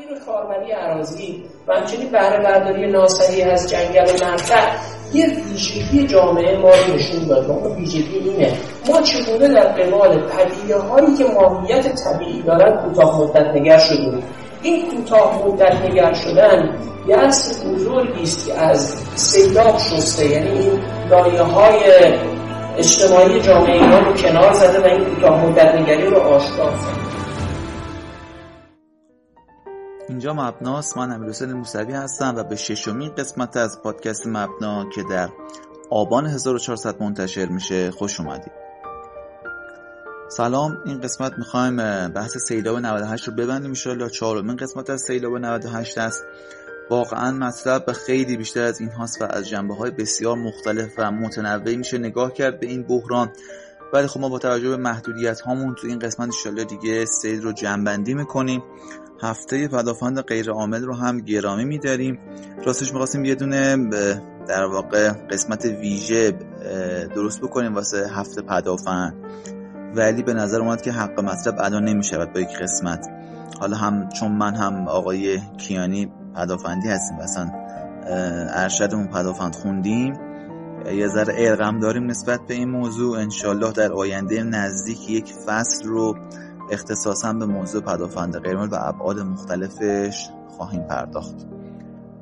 تغییر کاربری عراضی و همچنین بهره برداری ناسریع از جنگل و مرتع یه ویژگی جامعه ما رو نشون داد. و اون ویژگی اینه. ما چگونه در قبال پدیده هایی که ماهیت طبیعی دارن کوتاه مدت نگر شدیم؟ این کوتاه مدت نگر شدن درس بزرگی است که از سیلاب شسته. یعنی این لایه های اجتماعی جامعه ایران رو کنار زده و این کوتاه مدت نگری رو آشکار اینجا مبناست. من امیر حسین موسوی هستم و به ششمین قسمت از پادکست مبنا که در آبان 1400 منتشر میشه خوش اومدید. سلام این قسمت می‌خوایم بحث سیلاب 98 رو ببندیم ان چهارمین قسمت از سیلاب 98 است. واقعا مطلب خیلی بیشتر از این هاست و از جنبه های بسیار مختلف و متنوعی میشه. نگاه کرد به این بحران. ولی خب ما با توجه به محدودیت هامون تو این قسمت انشالله دیگه سیل رو جنبندی می‌کنیم. هفته پدافند غیر عامل رو هم گرامی میداریم. راستش می‌خواستیم یه دونه در واقع قسمت ویژه درست بکنیم واسه هفته پدافند ولی به نظر اومد که حق مطلب ادا نمی‌شود با یک قسمت. حالا هم چون من هم آقای کیانی پدافندی هستیم اصلا ارشدمون پدافند خوندیم یه ذره ارقم داریم نسبت به این موضوع. انشالله در آینده نزدیک یک فصل رو اختصاصا به موضوع پدافند قرمز و ابعاد مختلفش خواهیم پرداخت.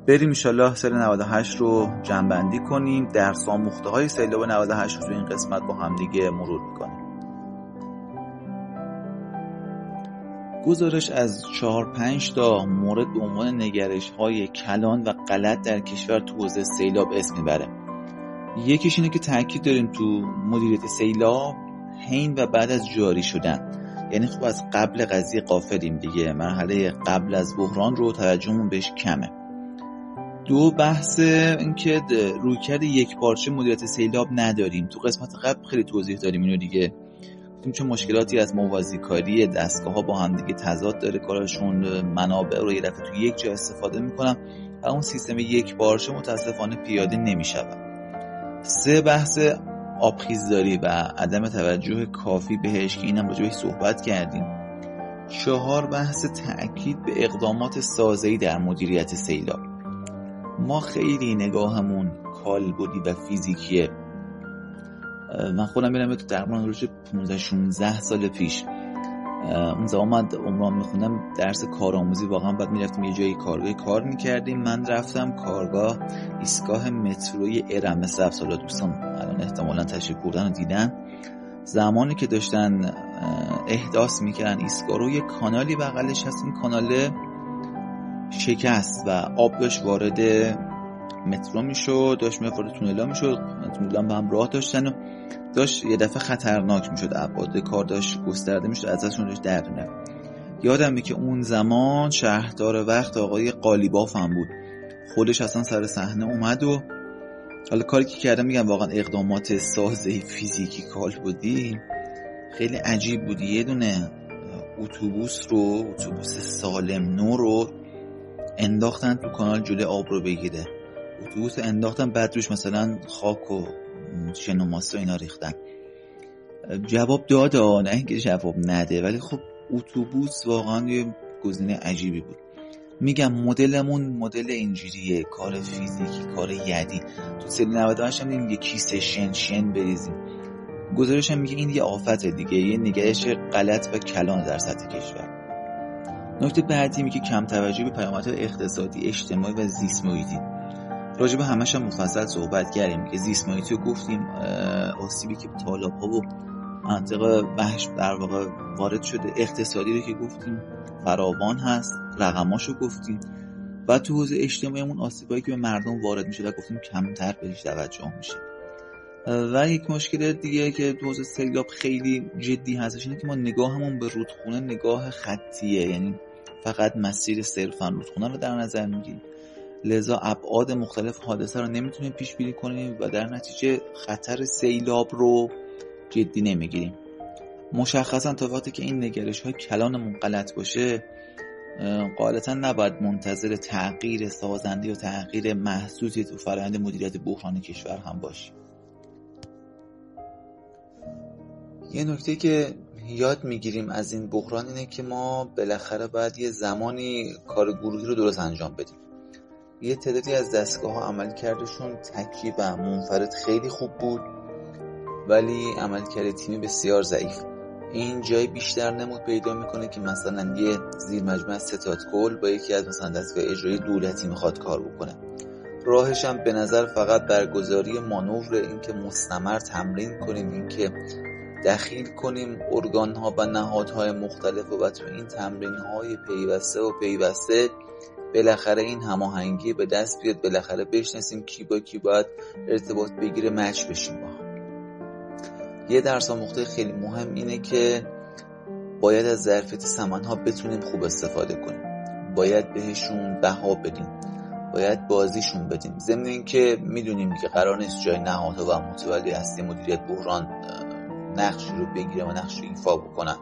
بریم انشالله سال 98 رو جنبندی کنیم. درس آموخته های سیلاب 98 رو این قسمت با هم دیگه مرور می‌کنیم. گزارش از چهار پنج تا مورد به عنوان نگرش های کلان و غلط در کشور تو حوزه سیلاب اسم می‌بره. یکیش اینه که تاکید داریم تو مدیریت سیلاب حین و بعد از جاری شدن. یعنی خب از قبل قضیه قافلیم دیگه. مرحله قبل از بحران رو توجهمون بهش کمه. دو بحث اینکه رویکرد یک پارچه مدیریت سیلاب نداریم. تو قسمت قبل خیلی توضیح داریم اینو دیگه. گفتیم چون مشکلاتی از موازی کاری دستگاه ها با هم دیگه تضاد داره کارشون منابع رو یه دفعه تو یک جا استفاده می‌کنم و اون سیستم یک بارشه متاسفانه پیاده نمی‌شود. سه بحث آبخیزداری و عدم توجه کافی بهش که اینم راجع صحبت کردیم. چهار بحث تاکید به اقدامات سازه‌ای در مدیریت سیلاب. ما خیلی نگاهمون کال بودی و فیزیکیه. من خودم میرم تو درمان روش 15 16 سال پیش. اون زمان من عمران میخوندم درس کارآموزی واقعا بعد می‌رفتیم یه جایی کارگاه کار می‌کردیم. من رفتم کارگاه ایستگاه متروی ارم مثل سال دوستان الان احتمالا تشریف بردن و دیدن. زمانی که داشتن احداث می‌کردن. ایستگاه رو یه کانالی بغلش هست. این کانال شکست و آب داشت وارد مترو می‌شد داشت میفرد تونلا می‌شد تونلا به هم راه داشتن و داشت یه دفعه خطرناک می‌شد ابعاد کار داشت گسترده می‌شد ازشون داشت در یادم که اون زمان شهردار وقت آقای قالیباف هم بود. خودش اصلا سر صحنه اومد و حالا کاری که کردم میگم واقعا اقدامات سازه فیزیکی کال بودی خیلی عجیب بودی یه دونه اتوبوس رو اتوبوس سالم نو رو انداختن تو کانال جلوی آب رو بگیره. اتوبوس انداختن بعد روش مثلا خاک و شن و اینا ریختن جواب داد نه اینکه جواب نده ولی خب اتوبوس واقعا یه گزینه عجیبی بود. میگم مدلمون مدل اینجوریه کار فیزیکی کار یدی. تو سری 98 هم یه کیسه شن شن بریزیم. گزارش هم میگه این یه آفت دیگه یه نگهش غلط و کلان در سطح کشور. نکته بعدی میگه کم توجه به پیامدهای اقتصادی اجتماعی و زیست محیطی راجب همش هم مفصل صحبت کردیم که زیست محیطی رو گفتیم آسیبی که طالاب ها و منطقه وحش در واقع وارد شده اقتصادی رو که گفتیم فراوان هست رقماشو گفتیم و تو حوزه اجتماعیمون آسیبایی که به مردم وارد میشه و گفتیم کمتر بهش توجه میشه. و یک مشکل دیگه که تو حوزه سیلاب خیلی جدی هستش اینه که ما نگاهمون به رودخونه نگاه خطیه یعنی فقط مسیر صرفا رودخونه رو در نظر می‌گیریم. لذا ابعاد مختلف حادثه رو نمی‌تونیم پیش بینی کنیم و در نتیجه خطر سیلاب رو جدی نمی‌گیریم. مشخصا تا وقتی که این نگرش های کلانمون غلط باشه قاعدتا نباید منتظر تغییر سازنده و تغییر محسوسی تو فرآیند مدیریت بحران کشور هم باشیم. یه نکته که یاد می‌گیریم از این بحران اینه که ما بالاخره باید یه زمانی کار گروهی رو درست انجام بدیم. یه تعدادی از دستگاه ها عمل کردشون تکی و منفرد خیلی خوب بود ولی عمل کرده تیمی بسیار ضعیف. این جای بیشتر نمود پیدا می‌کنه که مثلا یه زیر مجموعه ستاد کل با یکی از مثلا دستگاه اجرایی دولتی می‌خواد کار بکنه. راهش هم به نظر فقط برگزاری مانور اینکه مستمر تمرین کنیم اینکه دخیل کنیم ارگان ها و نهادهای مختلف و تو این تمرین های پیوسته و پیوسته بالاخره این هماهنگی به دست بیاد بالاخره بشناسیم کی با کی باید ارتباط بگیره مچ بشیم با یه درس آموخته خیلی مهم اینه که باید از ظرفیت سمن ها بتونیم خوب استفاده کنیم. باید بهشون بها بدیم. باید بازیشون بدیم. ضمن اینکه می‌دونیم که قرار نیست جای نهادها و متولی هستی مدیریت بحران نقشی رو بگیره و نقش ایفا بکنن.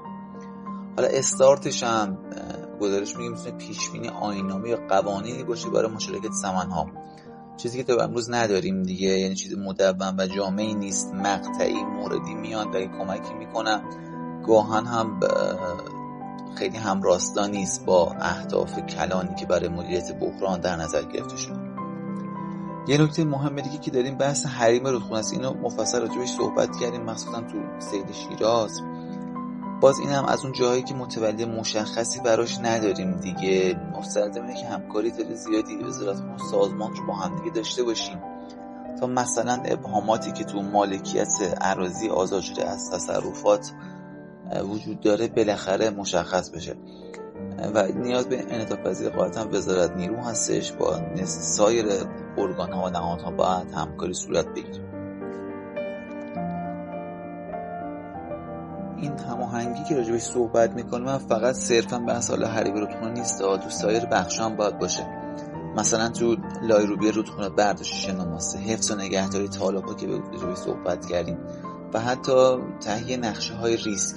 حالا استارتش هم گزارش میگه می‌تونه پیشبینی آینامی یا قوانینی باشه برای مشارکت سمن ها چیزی که تا امروز نداریم دیگه یعنی چیز مدون و جامعی نیست مقطعی موردی میان و کمکی می‌کنم گاهن هم خیلی هم راستا نیست با اهداف کلانی که برای مدیریت بحران در نظر گرفته شده. یه نکته مهم دیگه که داریم بحث حریم رودخونه است. اینو مفصل راجبش صحبت کردیم مخصوصا تو سید شیراز. باز این هم از اون جاهایی که متولی مشخصی براش نداریم دیگه. مستلزم اینه که همکاری خیلی زیادی وزارت سازمان رو با هم دیگه داشته باشیم. تا مثلا ابهاماتی که تو مالکیت عراضی آزاد شده از تصرفات وجود داره بالاخره مشخص بشه. و نیاز به انعطاف پذیر وزارت نیرو هستش. با سایر ارگان ها و نهادها باید همکاری صورت بگیره. این هماهنگی که راجبش صحبت می‌کنم فقط صرفا به حالا حریب رودخونه نیست تو سایر بخش هم باید باشه. مثلا تو لایروبی رودخونه برداشت شناماسه حفظ و نگهداری طالابا که به صحبت کردیم. و حتی تهیه نقشه های ریسک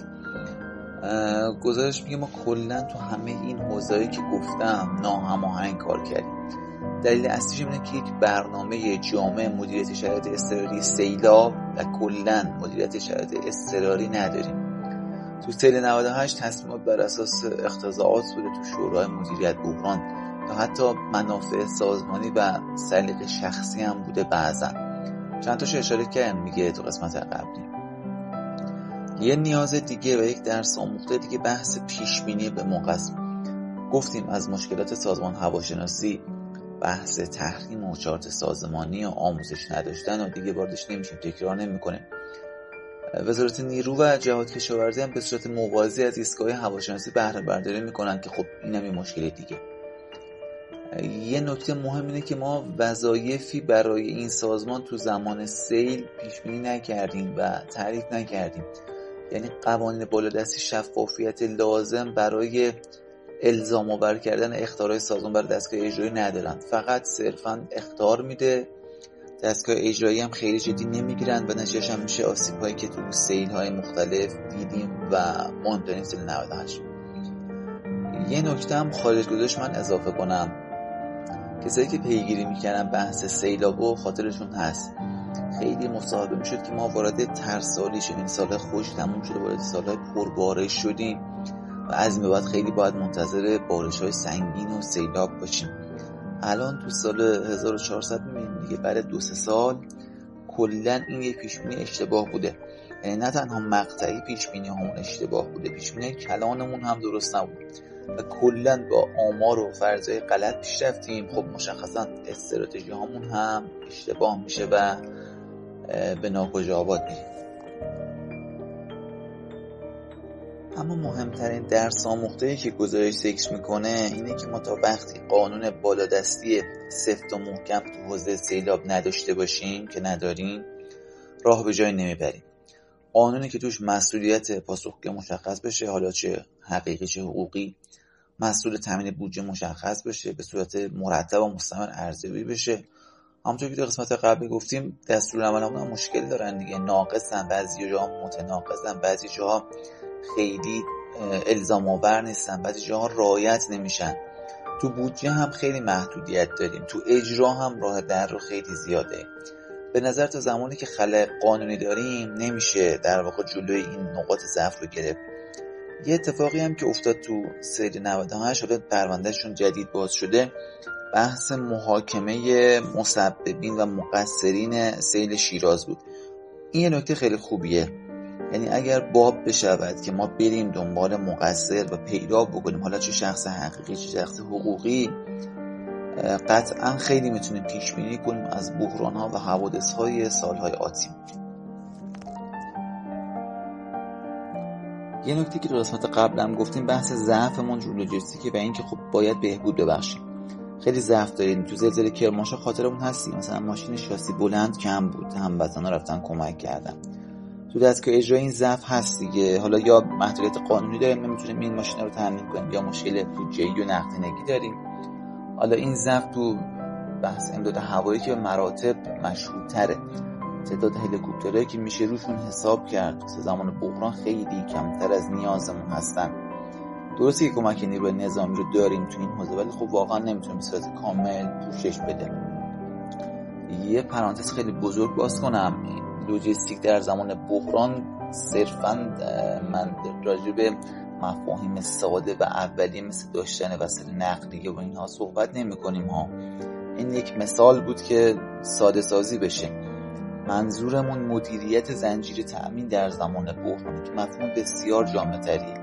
گزارش میگه ما کلا تو همه این حوزه‌ای که گفتم ناهماهنگ کار کردیم. دلیل اصلیش اینه که یک برنامه جامع مدیریت شرایط اضطراری سیلاب و کلا مدیریت شرایط اضطراری نداریم. تو سیل 98 تصمیمات بر اساس اختزاعات بوده تو شورای مدیریت بحران تا حتی منافع سازمانی و سلیقه شخصی هم بوده بعضا. چند تاشو اشاره کردم میگه تو قسمت قبلی. یه نیاز دیگه و یک درس آموخته دیگه بحث پیشبینی به موقع گفتیم از مشکلات سازمان هواشناسی بحث تحریم و چارت سازمانی و آموزش نداشتن و دیگه واردش نمیشیم تکرار نمی‌کنه. وزارت نیرو و جهاد کشاورزی هم به صورت موازی از ایستگاه هواشناسی بهره برداری می‌کنن که خب اینم یه مشکل دیگه. یه نکته مهم اینه که ما وظایفی برای این سازمان تو زمان سیل پیش بینی نکردیم و تعریف نکردیم. یعنی قوانین بالادستی شفافیت لازم برای الزام آور کردن اختارهای سازمان برای دستگاه اجرایی ندارن. فقط صرفا اختار میده دستگاه اجرایی هم خیلی جدی نمی‌گیرن. و نتیجهش هم میشه آسیب هایی که تو سیل های مختلف دیدیم و مهمترین سیل 98 یه نکته هم خارج گذاشت من اضافه کنم. کسایی که پیگیری می‌کنن بحث سیلاب و خاطرشون هست. خیلی مصاحبه می‌شد که ما وارد ترسالی شدیم سال خوش تموم شده وارد سالهای پربارش شدیم. و از بعد خیلی باید منتظر بارش های سنگین و سیلاب باشیم. الان تو سال 1400 می‌بینیم دیگه بعد دو سه سال کلا این یک پیشبینی اشتباه بوده. یعنی نه تنها مقطعی پیشبینی همون اشتباه بوده پیشبینی کلانمون هم درست نبود. و کلا با آمار و فرضای غلط پیش رفتیم خب مشخصا استراتژی همون هم اشتباه میشه و به ناکجا آباد میریم. اما مهمترین درس آموخته که گزارش ذکر می‌کنه اینه که ما تا وقتی قانون بالادستی سفت و محکم تو حوزه سیلاب نداشته باشیم که نداریم راه به جای نمی‌بریم. قانونی که توش مسئولیت پاسخگوی مشخص بشه حالا چه حقیقی چه حقوقی مسئول تامین بودجه مشخص بشه به صورت مرتب و مستمر ارزیابی بشه. همونطور که در قسمت قبلی گفتیم دستور عمل مشکل دارن دیگه ناقصن بعضی جاها متناقضن بعضی جاها خیلی الزام آور نیستن بعضی جاها رایت نمیشن. تو بودجه هم خیلی محدودیت داریم. تو اجرا هم راه در رو خیلی زیاده. به نظر تا زمانی که خلق قانونی داریم نمیشه در واقع جلوی این نقاط ضعف رو گرفت. یه اتفاقی هم که افتاد تو سری 98 حالا پروندهشون جدید باز شده بحث محاکمه مسببین و مقصرین سیل شیراز بود. این یه نکته خیلی خوبیه. یعنی اگر باب بشود که ما بریم دنبال مقصر و پیدا بکنیم حالا چه شخص حقیقی چه شخص حقوقی قطعا خیلی می‌تونیم پیش بینی کنیم از بحران ها و حوادث های سال های آتی یه نکته که در قسمت قبلم گفتیم بحث ضعفمون رو لوجستیکه و اینکه خب باید بهبود ببخشیم. خیلی ضعف داریم. تو زلزله کرمانشاه خاطرمون هستی؟ مثلا ماشین شاسی بلند کم بود هموطنا رفتن کمک کردن. تو دستگاه اجرای این ضعف هست دیگه. حالا یا محدودیت قانونی داریم نمی‌تونیم این ماشین رو تامین کنیم یا مشکل بودجه‌ای و نقدینگی داریم. حالا این ضعف تو بحث امداد هوایی که مراتب مشهورتره تعداد هلیکوپترهایی که میشه روشون حساب کرد. زمان بحران خیلی کمتر از نیازمون هستن. درسته که کمک نیروی نظامی رو داریم تو این حوزه ولی خب واقعا نمی‌تونیم به کامل پوشش بده یه پرانتز خیلی بزرگ باز کنم. لوجستیک در زمان بحران صرفا من راجع به مفاهیم ساده و اولیه مثل داشتن وسیله نقلیه و اینها صحبت نمی کنیم ها. این یک مثال بود که ساده سازی بشه. منظورمون مدیریت زنجیره تأمین در زمان بحران که مفهوم بسیار جامع تریه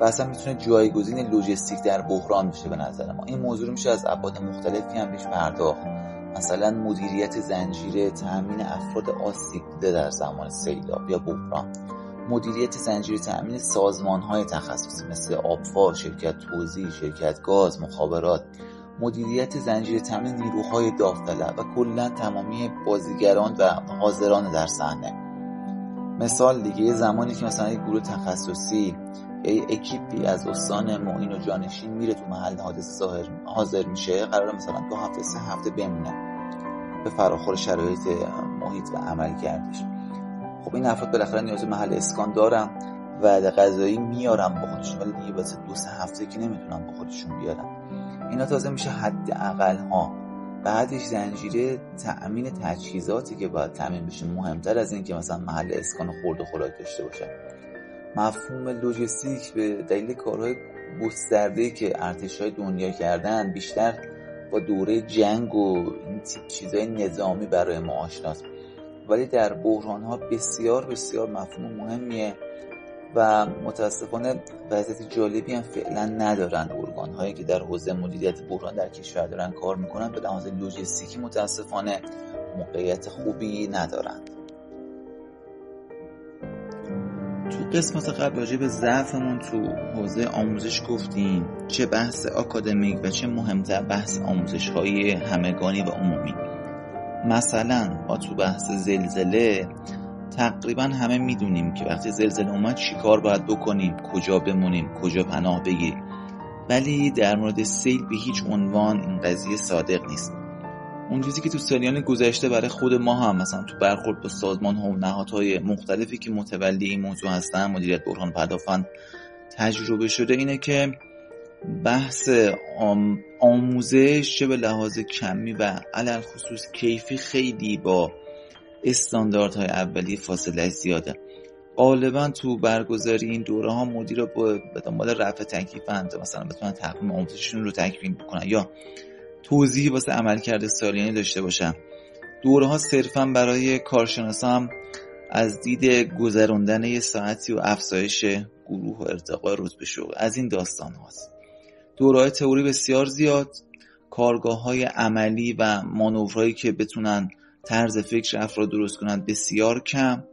و اصلا می‌تونه جایگزین لوجستیک در بحران بشه به نظر ما. این موضوع میشه از ابعاد مختلفی هم بهش پرداخت. مثلا مدیریت زنجیره تأمین افراد آسیب دیده در زمان سیلاب یا بحران. مدیریت زنجیره تأمین سازمان های تخصصی مثل آبفا، شرکت توزیع، شرکت گاز، مخابرات. مدیریت زنجیره تأمین نیروهای داوطلب و کلا تمامی بازیگران و حاضران در صحنه. مثال دیگه زمانی که مثلا یک گروه تخصصی یه اکیپی از استان معین و جانشین میره تو محل حادثه حاضر میشه قرار مثلا دو هفته سه هفته بمونه. به فراخور شرایط محیط و عمل کردش. خب این افراد بالاخره نیاز محل اسکان دارم و غذایی میارم با خودشون ولی دیگه واسه دو سه هفته که نمی‌تونم با خودشون بیارم اینا تازه میشه حد اقل ها بعدش زنجیره تأمین تجهیزاتی که باید تأمین بشه مهمتر از این که مثلا محل اسکان خورد و خوراک داشته باشه. مفهوم لوجستیک به دلیل کارهای گسترده که ارتش های دنیا کردن بیشتر با دوره جنگ و این چیزهای نظامی برای ما آشناست ولی در بحران ها بسیار بسیار مفهوم مهمیه و متاسفانه وضعیت جالبی هم فعلا ندارن ارگان هایی که در حوزه مدیریت بحران در کشور دارن کار می‌کنن به لحاظ لوجستیکی متاسفانه موقعیت خوبی ندارند تو قسمت قبل راجع به ضعفمون تو حوزه آموزش گفتیم چه بحث آکادمیک و چه مهمتر بحث آموزش های همگانی و عمومی. مثلا با تو بحث زلزله تقریبا همه می‌دونیم که وقتی زلزله اومد چیکار باید بکنیم کجا بمونیم کجا پناه بگیریم. ولی در مورد سیل به هیچ عنوان این قضیه صادق نیست. اون چیزی که تو سالیان گذشته برای خود ما هم مثلا تو برخورد با سازمان ها و نهادهای مختلفی که متولی این موضوع هستن مدیریت بحران پرداختن تجربه شده اینه که بحث آموزش چه به لحاظ کمی و علل خصوص کیفی خیلی با استانداردهای اولیه فاصله زیاده. غالبا تو برگزاری این دوره ها مدیر با به دنبال رفع تکلیف مثلا بتونن تقویم آموزششون رو تکمیل بکنن یا توضیحی واسه عملکرد سالیانی داشته باشم. دوره ها صرفا برای کارشناسا از دید گذراندن یه ساعتی و افزایش گروه و ارتقاء به شغل از این داستان هاست. دوره های تئوری بسیار زیاد کارگاه های عملی و مانورهایی که بتونن طرز فکر افراد درست کنند بسیار کم.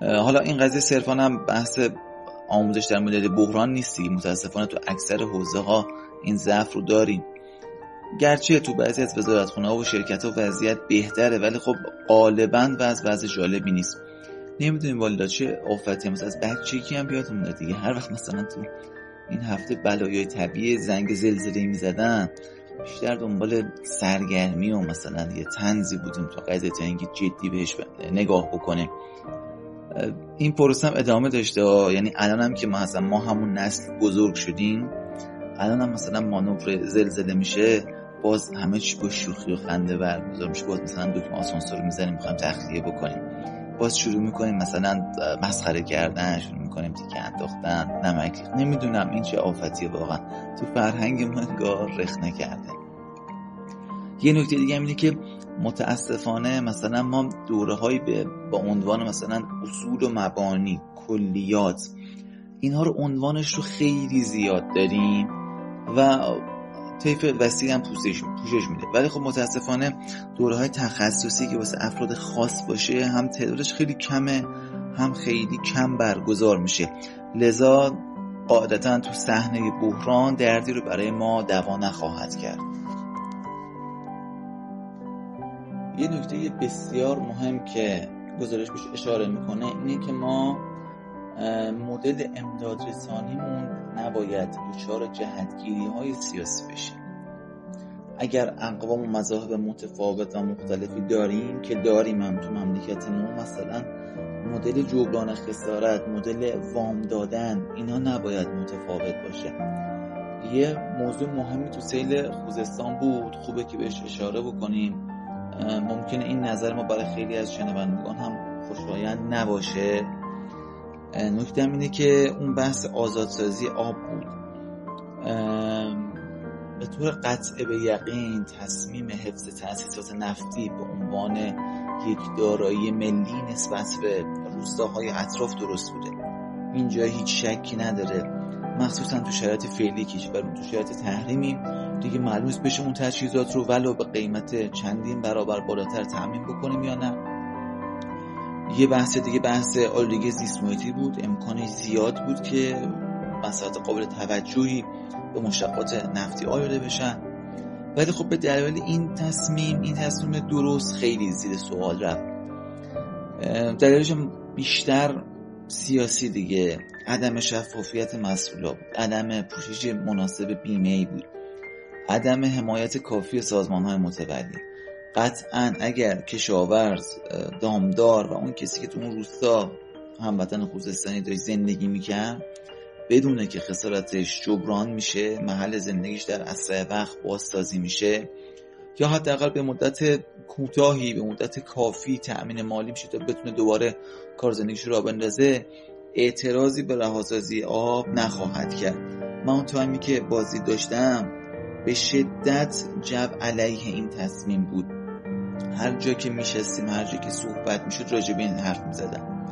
حالا این قضیه صرفا هم بحث آموزش در مدل بحران نیستی متاسفانه تو اکثر حوزه ها این ضعف رو داریم. گرچه تو بعضی از وزارتخونه و شرکت ها وضعیت بهتره ولی خب غالبا وضع وضع جالبی نیست. نمی‌دونیم والا چه آفتی مثلا از بچگی هم بیادمونه دیگه. هر وقت مثلا تو این هفته بلایای طبیعی زنگ زلزله می‌زدن بیشتر دنبال سرگرمی و مثلا یه تنزی بودیم تا قضیه تا اینکه جدی بهش نگاه بکنیم. این پروسه هم ادامه داشته. یعنی الان هم که ما ما همون نسل بزرگ شدیم الان هم مثلا مانور زلزله میشه باز همه چی با شوخی و خنده برگزار میشه باز مثلا دکمه آسانسور رو می‌زنیم می‌خوایم تخلیه بکنیم. باز شروع می‌کنیم مثلا مسخره کردن شروع می‌کنیم تیکه انداختن نمک. نمی‌دونم این چه آفتیه واقعا. تو فرهنگ ما انگار رخ نکرده. یه نکته دیگه اینه که متاسفانه مثلا ما دوره هایی به با عنوان مثلا اصول و مبانی کلیات اینها رو عنوانش رو خیلی زیاد داریم و طیف وسیع هم پوشش پوشش میده. ولی خب متاسفانه دوره های تخصصی که واسه افراد خاص باشه هم تعدادش خیلی کمه هم خیلی کم برگزار میشه. لذا قاعدتا تو صحنه بحران دردی رو برای ما دوا نخواهد کرد. یه نکته بسیار مهم که گزارش بهش اشاره می‌کنه اینه که ما مدل امداد رسانیمون نباید دچار جهتگیری های سیاسی بشه. اگر اقوام و مذاهب متفاوت و مختلفی داریم که داریم هم تو مملکتمون مثلا مدل جبران خسارت مدل وام دادن اینا نباید متفاوت باشه. یه موضوع مهمی تو سیل خوزستان بود خوبه که بهش اشاره بکنیم. ممکنه این نظر ما برای خیلی از شنوندگان هم خوشایند نباشه. نکته اینه که اون بحث آزادسازی آب بود. به طور قطع به یقین تصمیم حفظ تأسیسات نفتی به عنوان یک دارایی ملی نسبت به روستاهای اطراف درست بوده. اینجا هیچ شکی نداره. مخصوصا تو شرایط فعلی کشور تو شرایط تحریمی دیگه معلوم بشه اون تجهیزات رو ولو به قیمت چندین برابر بالاتر تعمین بکنیم یا نه. یه بحث دیگه بحث آلودگی زیست بود. امکان زیاد بود که مسائل قابل توجهی به مشتقات نفتی آلوده بشن. ولی خب به دلیل این تصمیم این تصمیم درست خیلی زیر سوال رفت. دلیلش بیشتر سیاسی دیگه. عدم شفافیت مسئولا بود. عدم پوشش مناسب بیمه ای بود. عدم حمایت کافی سازمان های متولی. قطعا اگر کشاورز دامدار و اون کسی که تو اون روستا هموطن خوزستانی داشت زندگی می‌کرد بدونه که خسارتش جبران میشه محل زندگیش در اسرع وقت بازسازی میشه یا حداقل به مدت کوتاهی به مدت کافی تأمین مالی میشه تا بتونه دوباره کار زندگیش رو بندازه اعتراضی به رهاسازی آب نخواهد کرد. من اون تایمی که بازی داشتم به شدت جو علیه این تصمیم بود. هر جا که میشستیم هر جا که صحبت می‌شد راجع به این حرف می‌زدم.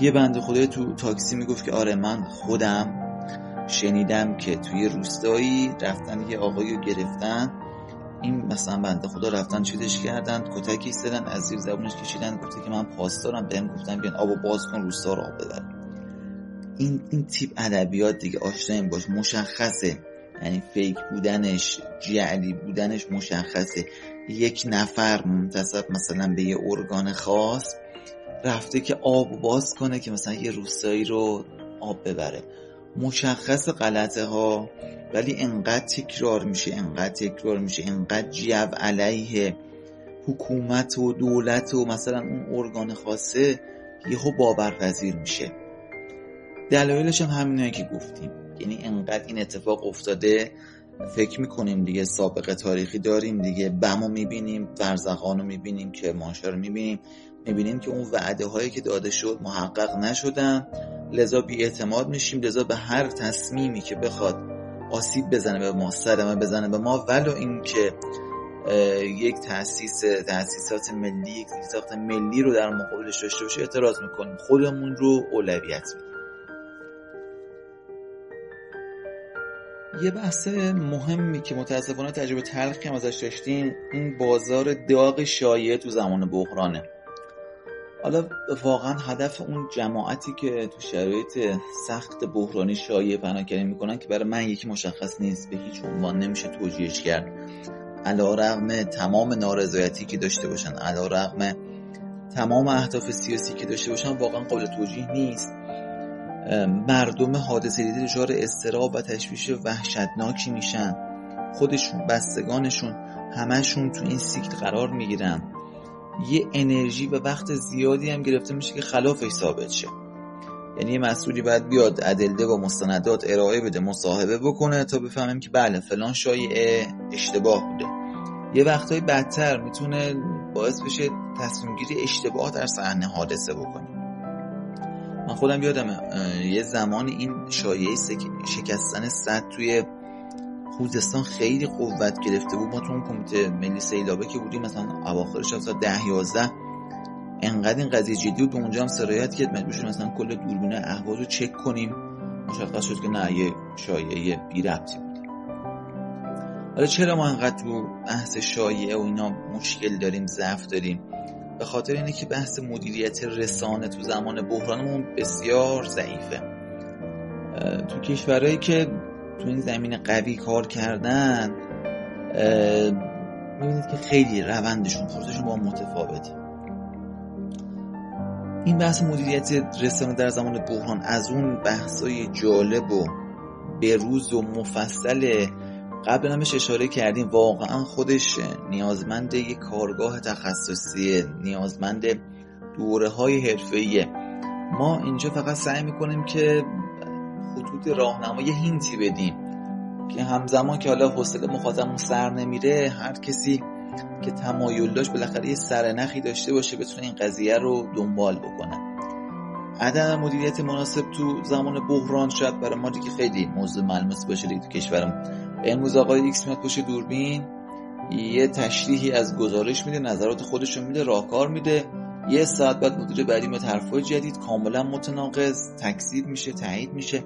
یه بنده خدای تو تاکسی می‌گفت که آره من خودم شنیدم که توی روستایی رفتن یه آقایی رو گرفتن. این مثلا بنده خدا رفتن چیزش کردن کتکی ایستادن از زیر زبونش کشیدن گفته که من پاسدارم بهم گفتن بیان آبو باز کن روستا رو آب ببر. این این تیپ ادبیات دیگه آشنا باش مشخصه. یعنی فیک بودنش جعلی بودنش مشخصه. یک نفر منتصب مثلا به یه ارگان خاص رفته که آب باز کنه که مثلا یه روستایی رو آب ببره. مشخص غلطه ها ولی انقدر تکرار میشه انقدر تکرار میشه انقدر جو علیه حکومت و دولت و مثلا اون ارگان خاصه یهو باورپذیر میشه. دلایلش هم همینایی که گفتیم. یعنی انقدر این اتفاق افتاده فکر می‌کنیم دیگه سابقه تاریخی داریم دیگه بمو می‌بینیم فرزقان رو می‌بینیم که ماشا رو می‌بینیم. می‌بینیم که اون وعده هایی که داده شد محقق نشدن. لذا بی اعتماد میشیم لذا به هر تصمیمی که بخواد آسیب بزنه به ما سرمه بزنه به ما. ولو این که یک تاسیس تاسیسات ملی یک تاسیسات ملی رو در مقابلش داشته باشه اعتراض می‌کنیم. خودمون رو اولویت میدیم. یه بحث مهمی که متاسفانه تجربه تلخی هم ازش داشتیم این بازار داغ شایع تو زمان بحرانه. حالا واقعا هدف اون جماعتی که تو شرایط سخت بحرانی شایع پناهگری می‌کنن که برای من یکی مشخص نیست به هیچ عنوان نمیشه توجیهش کرد. علا رغم تمام نارضایتی که داشته باشن علا رغم تمام اهداف سیاسی که داشته باشن واقعا قابل توجیه نیست. مردم حادثه دیده دچار استراب و تشویش وحشتناکی میشن. خودشون بستگانشون همشون تو این سیکل قرار می‌گیرن. یه انرژی و وقت زیادی هم گرفته میشه که خلافش ثابت شه. یعنی مسئولی باید بیاد ادله و مستندات ارائه بده مصاحبه بکنه تا بفهمیم که بله فلان شایعه اشتباه بوده. یه وقتهای بدتر می‌تونه باعث بشه تصمیم گیری اشتباه در صحنه حادثه بکنه من خودم یادمه یه زمان این شایعه شکستن صد توی خوزستان خیلی قوت گرفته بود. ما تو اون کمیته ملی سیلابه که بودیم مثلا اواخرش تا ده یازده انقدر این قضیه جدی بود. به اونجا هم سرایت کرد. مجبور مثلا کل دوربین اهواز رو چک کنیم. مشخص شد که نه یه شایعه بی ربطی بود. حالا چرا ما انقدر تو بحث شایعه و اینا مشکل داریم ضعف داریم؟ به خاطر اینه که بحث مدیریت رسانه تو زمان بحرانمون بسیار ضعیفه. تو کشورهایی که تو این زمین قوی کار کردن می‌بینید که خیلی روندشون فرصشون با متفاوته. این بحث مدیریت رسانه در زمان بحران از اون بحثای جالب و بروز و مفصل قبل همش اشاره کردیم واقعا خودش نیازمند یک کارگاه تخصصی نیازمند دوره های حرفه‌ایه. ما اینجا فقط سعی می‌کنیم که خطوط راهنمایی هینتی بدیم. که همزمان که حالا حوصله مخاطبمون سر نمیره هر کسی که تمایل داشت بالاخره یه سرنخی داشته باشه بتونه این قضیه رو دنبال بکنه. عدم مدیریت مناسب تو زمان بحران شاید برای ما دیگه خیلی موضوع ملموس باشه دیگه تو کشورم امروز آقای X میاد پشت دوربین یه تشریحی از گزارش میده نظرات خودش رو میده راهکار میده. یه ساعت بعد مدیر بعدی میاد حرفای جدید کاملا متناقض تکذیب میشه تایید میشه.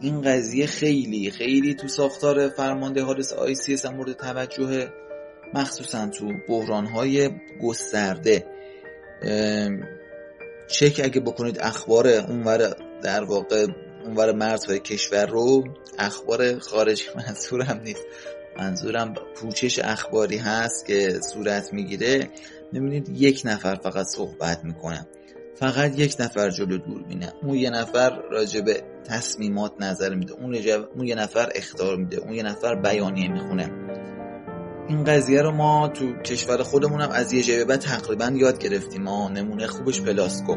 این قضیه خیلی خیلی تو ساختار فرماندهی حادثه ICS مورد توجه مخصوصا تو بحران های گسترده چک اگه بکنید اخبار اونور در واقع اونور مرزهای کشور رو اخبار خارجی منظورم نیست. منظورم پوچش اخباری هست که صورت می‌گیره. می‌بینید یک نفر فقط صحبت می‌کنه. فقط یک نفر جلو دور بینه اون یه نفر راجع به تصمیمات نظر میده. اون, اون یه نفر اختار میده. اون یه نفر بیانیه می‌خونه. این قضیه رو ما تو کشور خودمون هم از یه جبه تقریبا یاد گرفتیم. ما نمونه خوبش پلاسکو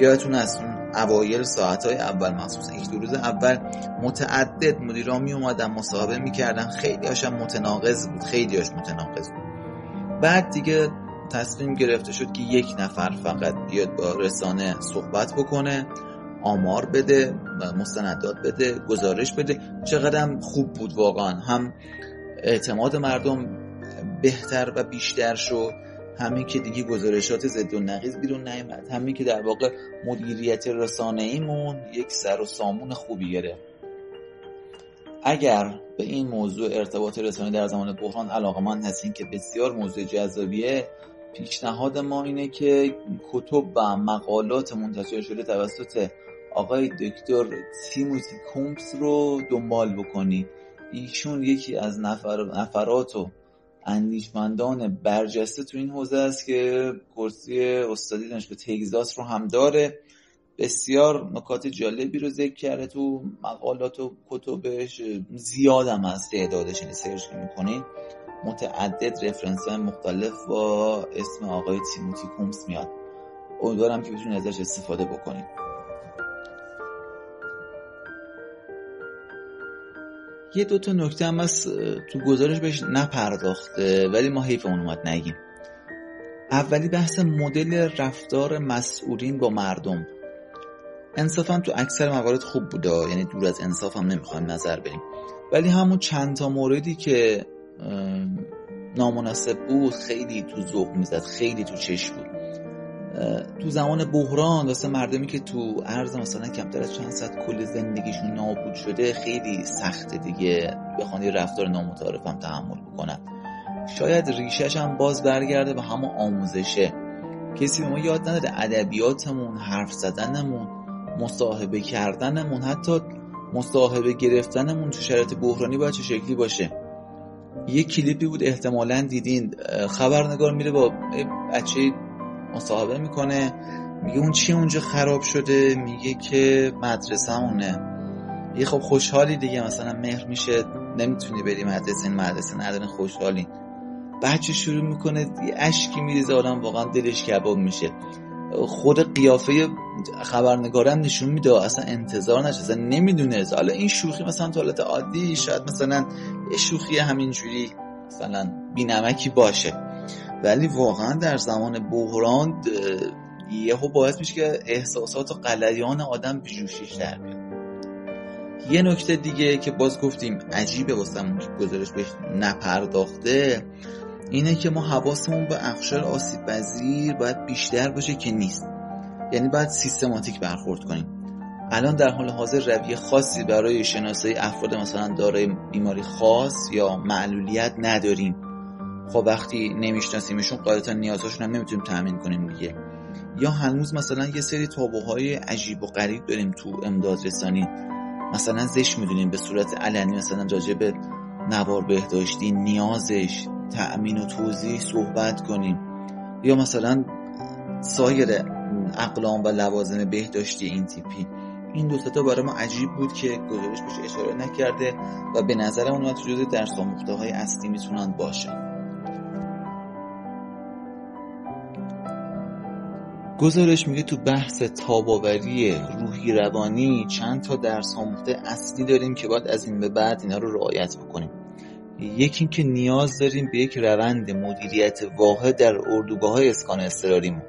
یادتون از اون اوایل ساعت های اول مخصوصا یک دو روز اول متعدد مدیران می اومدن مصاحبه می‌کردن. خیلی هاشم متناقض بود خیلی هاش متناقض بود. بعد دیگه تصمیم گرفته شد که یک نفر فقط بیاد با رسانه صحبت بکنه آمار بده مستندات بده گزارش بده. چقدر خوب بود واقعا. هم اعتماد مردم بهتر و بیشتر شد. همین که دیگه گزارشات ضد و نقیض بیرون نیامد همین که در واقع مدیریت رسانه ایمون یک سر و سامون خوبی گرفت. اگر به این موضوع ارتباط رسانه در زمان بحران علاقمند هستین که بسیار موضوع جذابیه پیشنهاد ما اینه که کتب و مقالات منتشر شده توسط آقای دکتر تیموتی کومپس رو دنبال بکنید. ایشون یکی از نفر... نفرات و اندیشمندان برجسته تو این حوزه است که کرسی استادی دانشگاه تگزاس رو هم داره. بسیار نکات جالبی رو ذکر کرده تو مقالات و کتبش. زیادم از تعدادش این سرچ می‌کنین متعدد رفرنس مختلف با اسم آقای تیموتی کومس میاد. امیدوارم که بتونید ازش استفاده بکنید. یه دو تا نکته هم از تو گزارش بهش نپرداخته ولی ما حیف اون اومد نگیم. اولی بحث مدل رفتار مسئولین با مردم. انصافا تو اکثر موارد خوب بوده یعنی دور از انصاف هم نمی‌خوایم نظر بریم. ولی همون چند تا موردی که نامناسب بود خیلی تو ذوق می‌زد خیلی تو چشم بود. تو زمان بحران واسه مردمی که تو عرض مثلا کمتر از چند ساعت کل زندگیشون نابود شده خیلی سخته دیگه. بخوان یه رفتار نامتعارف هم تحمل بکنن. شاید ریشش هم باز برگرده به همون آموزشه. کسی به ما یاد نداده ادبیاتمون حرف زدنمون مصاحبه کردنمون حتی مصاحبه گرفتنمون تو شرایط بحرانی باید چه شکلی باشه. یه کلیپی بود احتمالا دیدین خبرنگار میره با بچه مصاحبه می‌کنه. میگه اون چی اونجا خراب شده؟ میگه که مدرسه همونه یه خب خوشحالی دیگه مثلا مهر میشه. نمی‌تونی بری مدرسه این مدرسه نداره خوشحالی. بچه شروع می‌کنه یه اشکی میریزه آدم واقعا دلش کباب میشه. خود قیافه خبرنگارم نشون میده اصلا انتظار نشه اصلا نمی‌دونه. حالا این شوخی مثلا حالت عادی شاید مثلا یه شوخی همینجوری مثلا بینمکی باشه. ولی واقعا در زمان بحران یهو باعث میشه که احساسات و قلیان آدم به جوشش در بیاد. یه نکته دیگه که باز گفتیم عجیبه واسه که گزارش بهش نپرداخته اینه که ما حواسمون به اخشار آسیب پذیر باید بیشتر باشه که نیست. یعنی باید سیستماتیک برخورد کنیم. الان در حال حاضر رویه خاصی برای شناسایی افراد مثلا دارای بیماری خاص یا معلولیت نداریم. خب وقتی نمیشناسیمشون قاعدتا نیازهاشون هم نمی‌تونیم تامین کنیم دیگه. یا هنوز مثلا یه سری تابوهای عجیب و غریب داریم تو امداد رسانی. مثلا زش می‌دونیم به صورت علنی مثلا راجع به نوار بهداشتی نیازش تأمین و توضیح صحبت کنیم. یا مثلا سایر اقلام و لوازم بهداشتی این تیپی. این دو تا برای ما عجیب بود که گزارش بهش اشاره نکرده و به نظر اون جزء در آموخته های اصلی می‌تونن باشن گزارش میگه تو بحث تاباوری روحی روانی چند تا درس آموخته اصلی داریم که باید از این به بعد اینا رو رعایت بکنیم. یکی اینکه نیاز داریم به یک روند مدیریت واحد در اردوگاه های اسکان اضطراریمون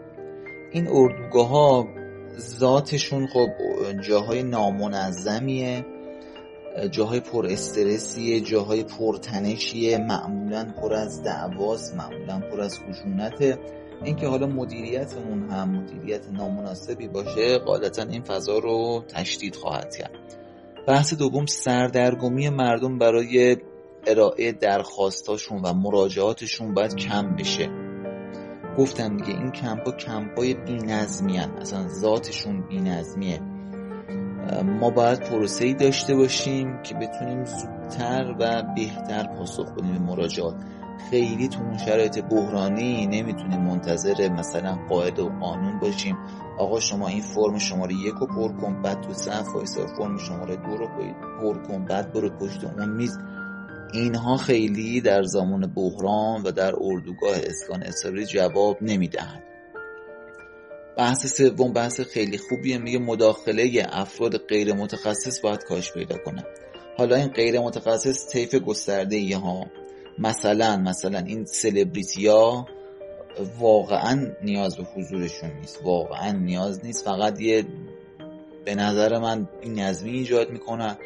این اردوگاه ها ذاتشون خب جاهای نامنظمیه جاهای پر استرسیه جاهای پرتنشیه معمولا پر از دعواست معمولا پر از خشونته. اینکه حالا مدیریتمون هم مدیریت نامناسبی باشه قاعدتا این فضا رو تشدید خواهد کرد بحث دوم سردرگمی مردم برای ارائه درخواستاشون و مراجعاتشون باید کم بشه گفتم دیگه این کمپا کمپای بی نظمی هن. اصلا ذاتشون بی نظمیه ما باید پروسه داشته باشیم که بتونیم زودتر و بهتر پاسخ بدیم به مراجعات. خیلی تو اون شرایط بحرانی نمی‌تونیم منتظر مثلا قاعد و قانون باشیم. آقا شما این فرم شماره یک رو پر کن بعد تو صف وایسا فرم شماره دو رو پر کن بعد برو پشت اون میز. اینها خیلی در زمان بحران و در اردوگاه اسکان اصراری جواب نمی‌دهند. بحث سوم بحث خیلی خوبیه. میگه مداخله افراد غیر متخصص باید کاش پیدا کنه. حالا این غیر متخصص طیف گسترده ها. مثلا مثلا این سلبریتی ها واقعا نیاز به حضورشون نیست. واقعا نیاز نیست. فقط یه به نظر من این نظمی ایجاد می‌کنن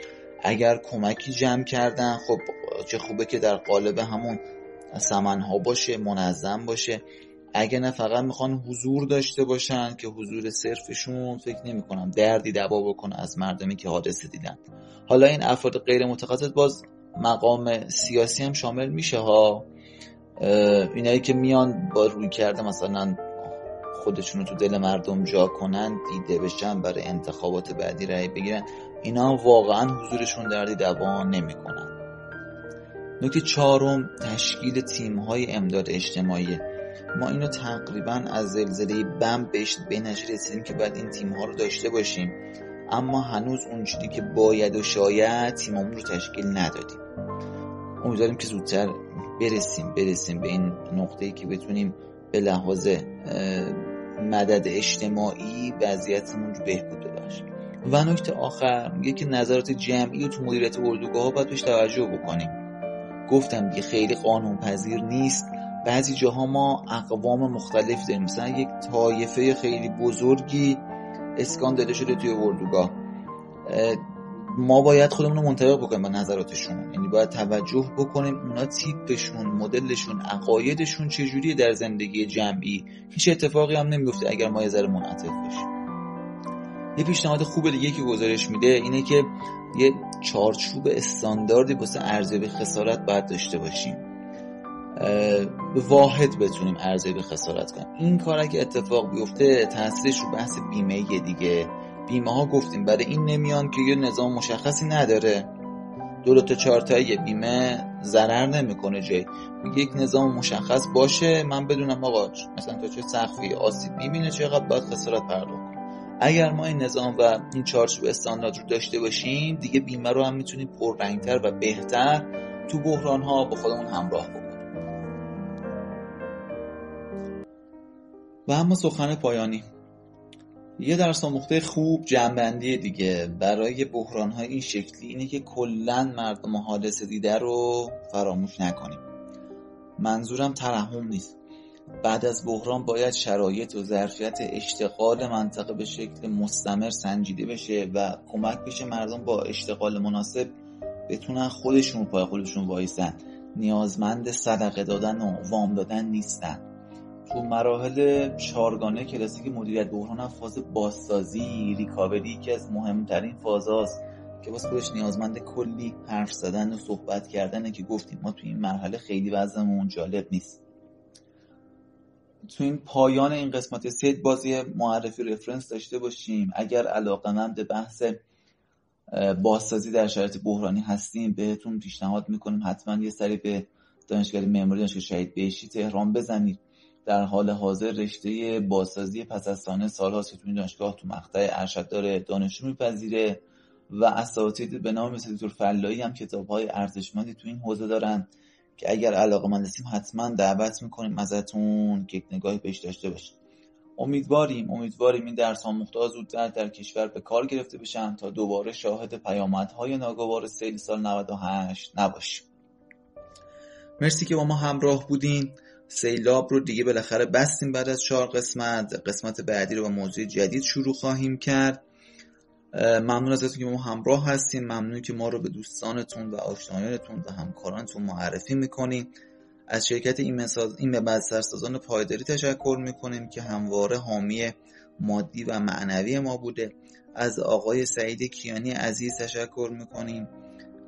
اگر کمکی جمع کردن خب چه خوبه که در قالب همون ها باشه منظم باشه. اگه نه فقط می‌خوان حضور داشته باشن که حضور صرفشون فکر نمی کنم دردی دبا بکنه از مردمی که حادثه دیدن. حالا این افراد غیر متخصص باز مقام سیاسی هم شامل میشه ها. اینایی که میان با روی کرده مثلا خودشون تو دل مردم جا کنن دیده بشن برای انتخابات بعدی رای بگیرن اینا واقعا حضورشون دردی دوان نمی‌کنن. نکته چهارم تشکیل تیم های امداد اجتماعی. ما اینو تقریبا از زلزله بم بهش به رسیدیم که باید این تیم ها رو داشته باشیم. اما هنوز اونجوری که باید و شاید تیممون رو تشکیل ندادیم. امیدواریم که زودتر برسیم برسیم به این نقطه‌ای که بتونیم به لحاظ مدد اجتماعی وضعیتمون رو بهبود ببخشیم. و نکته آخر میگه که نظرات جمعی و تو مدیریت اردوگاه ها باید بهش توجه بکنیم. گفتم دیگه خیلی قانون پذیر نیست. بعضی جاها ما اقوام مختلف داریم. مثلا یک طایفه خیلی بزرگی اسکان داده شده توی اردوگاه. ما باید خودمون رو منطبق بکنیم با نظراتشون. یعنی باید توجه بکنیم اونا تیپشون مدلشون عقایدشون چجوریه در زندگی جمعی. هیچ اتفاقی هم نمیفته اگر ما یه ذره منعطف باشیم یه پیشنهاد خوب دیگه که گزارش میده اینه که یه چارچوب استانداردی واسه ارزیابی خسارت باید داشته باشیم. به واحد بتونیم ارزیابی خسارت کنیم. این کار که اتفاق بیفته تاثیرش رو بحث بیمه دیگه. بیمه ها گفتیم برای این نمیان که یه نظام مشخصی نداره. دو تا چهار بیمه ضرر نمی‌کنه جای میگه یک نظام مشخص باشه من بدونم آقا مثلا تا چه سقفی آسیب می‌بینه چقدر باید خسارت پرداخت اگر ما این نظام و این چارچوب استاندارد رو داشته باشیم دیگه بیمه رو هم می‌تونیم پررنگتر و بهتر تو بحران ها با خودمون همراه بکنیم. و اما سخن پایانی. یه درس آموخته خوب جنبندی دیگه. برای بحران های این شکلی اینه که کلا مردم حادثه دیده رو فراموش نکنیم. منظورم ترحم نیست. بعد از بحران باید شرایط و ظرفیت اشتغال منطقه به شکل مستمر سنجیده بشه و کمک بشه مردم با اشتغال مناسب بتونن خودشون پای خودشون وایسن. نیازمند صدقه دادن و وام دادن نیستن. تو مراحل چارگانه کلاسیک مدیریت بحران هم فاز بازسازی ریکاوری که از مهمترین فازاست که واسه خودش نیازمند کلی حرف زدن و صحبت کردنه که گفتیم ما تو این مرحله خیلی وضعمون جالب نیست. تو این پایان این قسمت سید بازی معرفی رفرنس داشته باشیم. اگر علاقه به بحث بازسازی در شرایط بحرانی هستیم بهتون پیشنهاد می‌کنیم حتما یه سری به دانشگاه معماری دانشگاه شهید بهشتی تهران بزنید. در حال حاضر رشته بازسازی پس از سانه سالهاست که تو دانشگاه تو مقطع ارشد داره دانشجو میپذیره و اساتید به نام مثل دکتر فلایی هم کتاب های ارزشمندی تو این حوزه دارن که اگر علاقه من هستیم حتما دعوت می‌کنیم ازتون که نگاهی بهش داشته باشیم امیدواریم امیدواریم این درس ها زودتر در کشور به کار گرفته بشن تا دوباره شاهد پیامدهای ناگوار سیل سال 98 نباشیم. مرسی که با ما همراه بودین. سیلاب رو دیگه بالاخره بستیم بعد از چهار قسمت. قسمت بعدی رو با موضوع جدید شروع خواهیم کرد. ممنون ازتون که ما همراه هستیم ممنون که ما رو به دوستانتون و آشنایانتون و همکارانتون معرفی می‌کنین. از شرکت این به سرسازان پایداری تشکر می‌کنیم که همواره حامی مادی و معنوی ما بوده. از آقای سعید کیانی عزیز تشکر می‌کنیم.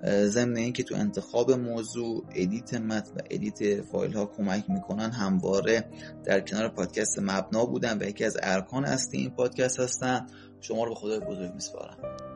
ضمن اینکه تو انتخاب موضوع edit متن و edit فایل ها کمک می‌کنن همواره در کنار پادکست مبنا بودن و یکی از ارکان اصلی این پادکست هستن. شما رو به خدای بزرگ میسپارم.